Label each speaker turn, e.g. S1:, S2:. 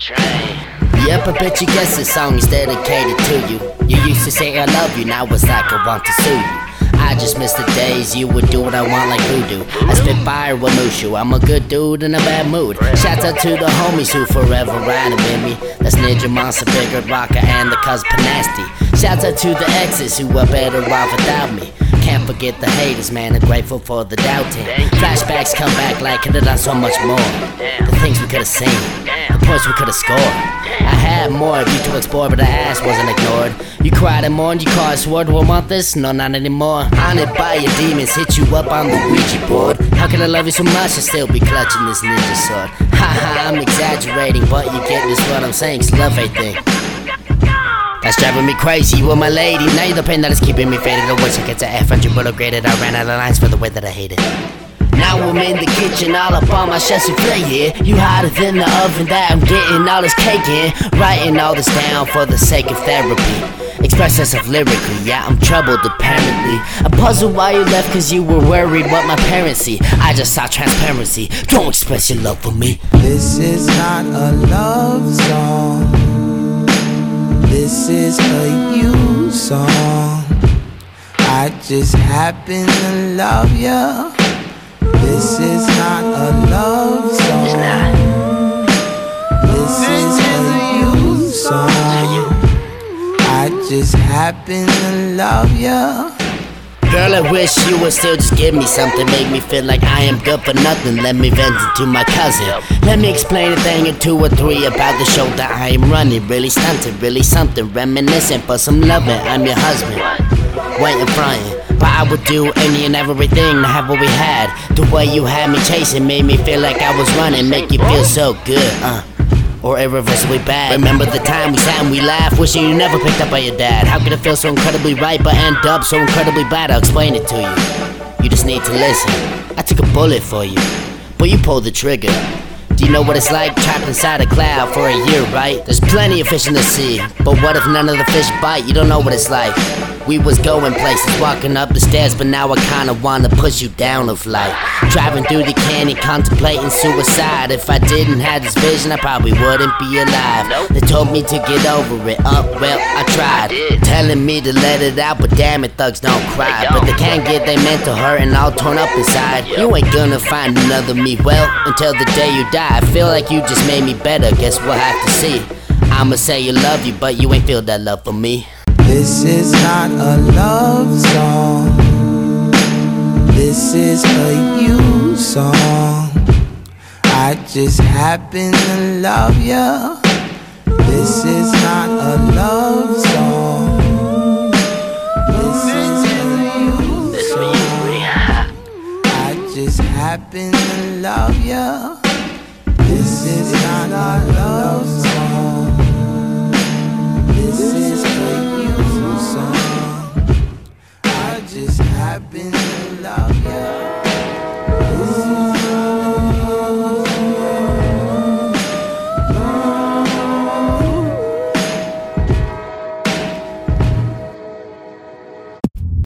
S1: I bet you guess this song is dedicated to you. You used to say I love you, now it's like I want to sue you. I just miss the days you would do what I want like voodoo. I spit fire with Mushu. I'm a good dude in a bad mood. Shouts out to the homies who forever riding with me. That's Ninja Monster, Bigger Rocker, and the cuz Panasty. Shouts out to the exes who are better off without me. Can't forget the haters, man. I'm grateful for the doubting. Flashbacks come back like could have done so much more. The things we could have seen, the points we could have scored. I had more of you to explore, but the ass wasn't ignored. You cried and mourned, you called sword. Will want this? No, not anymore. Haunted by your demons, hit you up on the Ouija board. How can I love you so much and still be clutching this ninja sword? Ha ha, I'm exaggerating, but you get this what I'm saying. It's love everything. That's driving me crazy with my lady. Now you're the pain that is keeping me faded. I wish I get to F hundred but upgraded. I ran out of lines for the way that I hate it. Now I'm in the kitchen, all up on my chef souffle, yeah. You hotter than the oven that I'm getting all this cake in. Writing all this down for the sake of therapy. Express yourself lyrically, yeah, I'm troubled apparently. I'm puzzled why you left cause you were worried what my parents see. I just saw transparency. Don't express your love for me.
S2: This is not a love song. This is a you song. I just happen to love ya. This is not a love song. This is a you song. I just happen to love ya.
S1: Girl, I wish you would still just give me something. Make me feel like I am good for nothing. Let me vent it to my cousin. Let me explain a thing or two or three about the show that I am running. Really stunted, really something. Reminiscent for some loving. I'm your husband. Waiting, frying. But I would do any and everything to have what we had. The way you had me chasing made me feel like I was running. Make you feel so good, uh or irreversibly bad. Remember the time we sat and we laughed, wishing you never picked up by your dad. How could it feel so incredibly right but end up so incredibly bad? I'll explain it to you. You just need to listen. I took a bullet for you, but you pulled the trigger. Do you know what it's like trapped inside a cloud for a year, right? There's plenty of fish in the sea, but what if none of the fish bite? You don't know what it's like. We was going places, walking up the stairs, but now I kinda wanna push you down a flight. Driving through the canyon, contemplating suicide. If I didn't have this vision, I probably wouldn't be alive. They told me to get over it. Up, well, I tried. Telling me to let it out, but damn it, thugs don't cry. But they can't get their mental hurt and all torn up inside. You ain't gonna find another me well until the day you die. I feel like you just made me better. Guess we'll have to see. I'ma say you love you, but you ain't feel that love for me.
S2: This is not a love song. This is a you song. I just happen to love ya. This is not a love song. This is a you song. I just happen to love ya. just happen to love you. Ooh.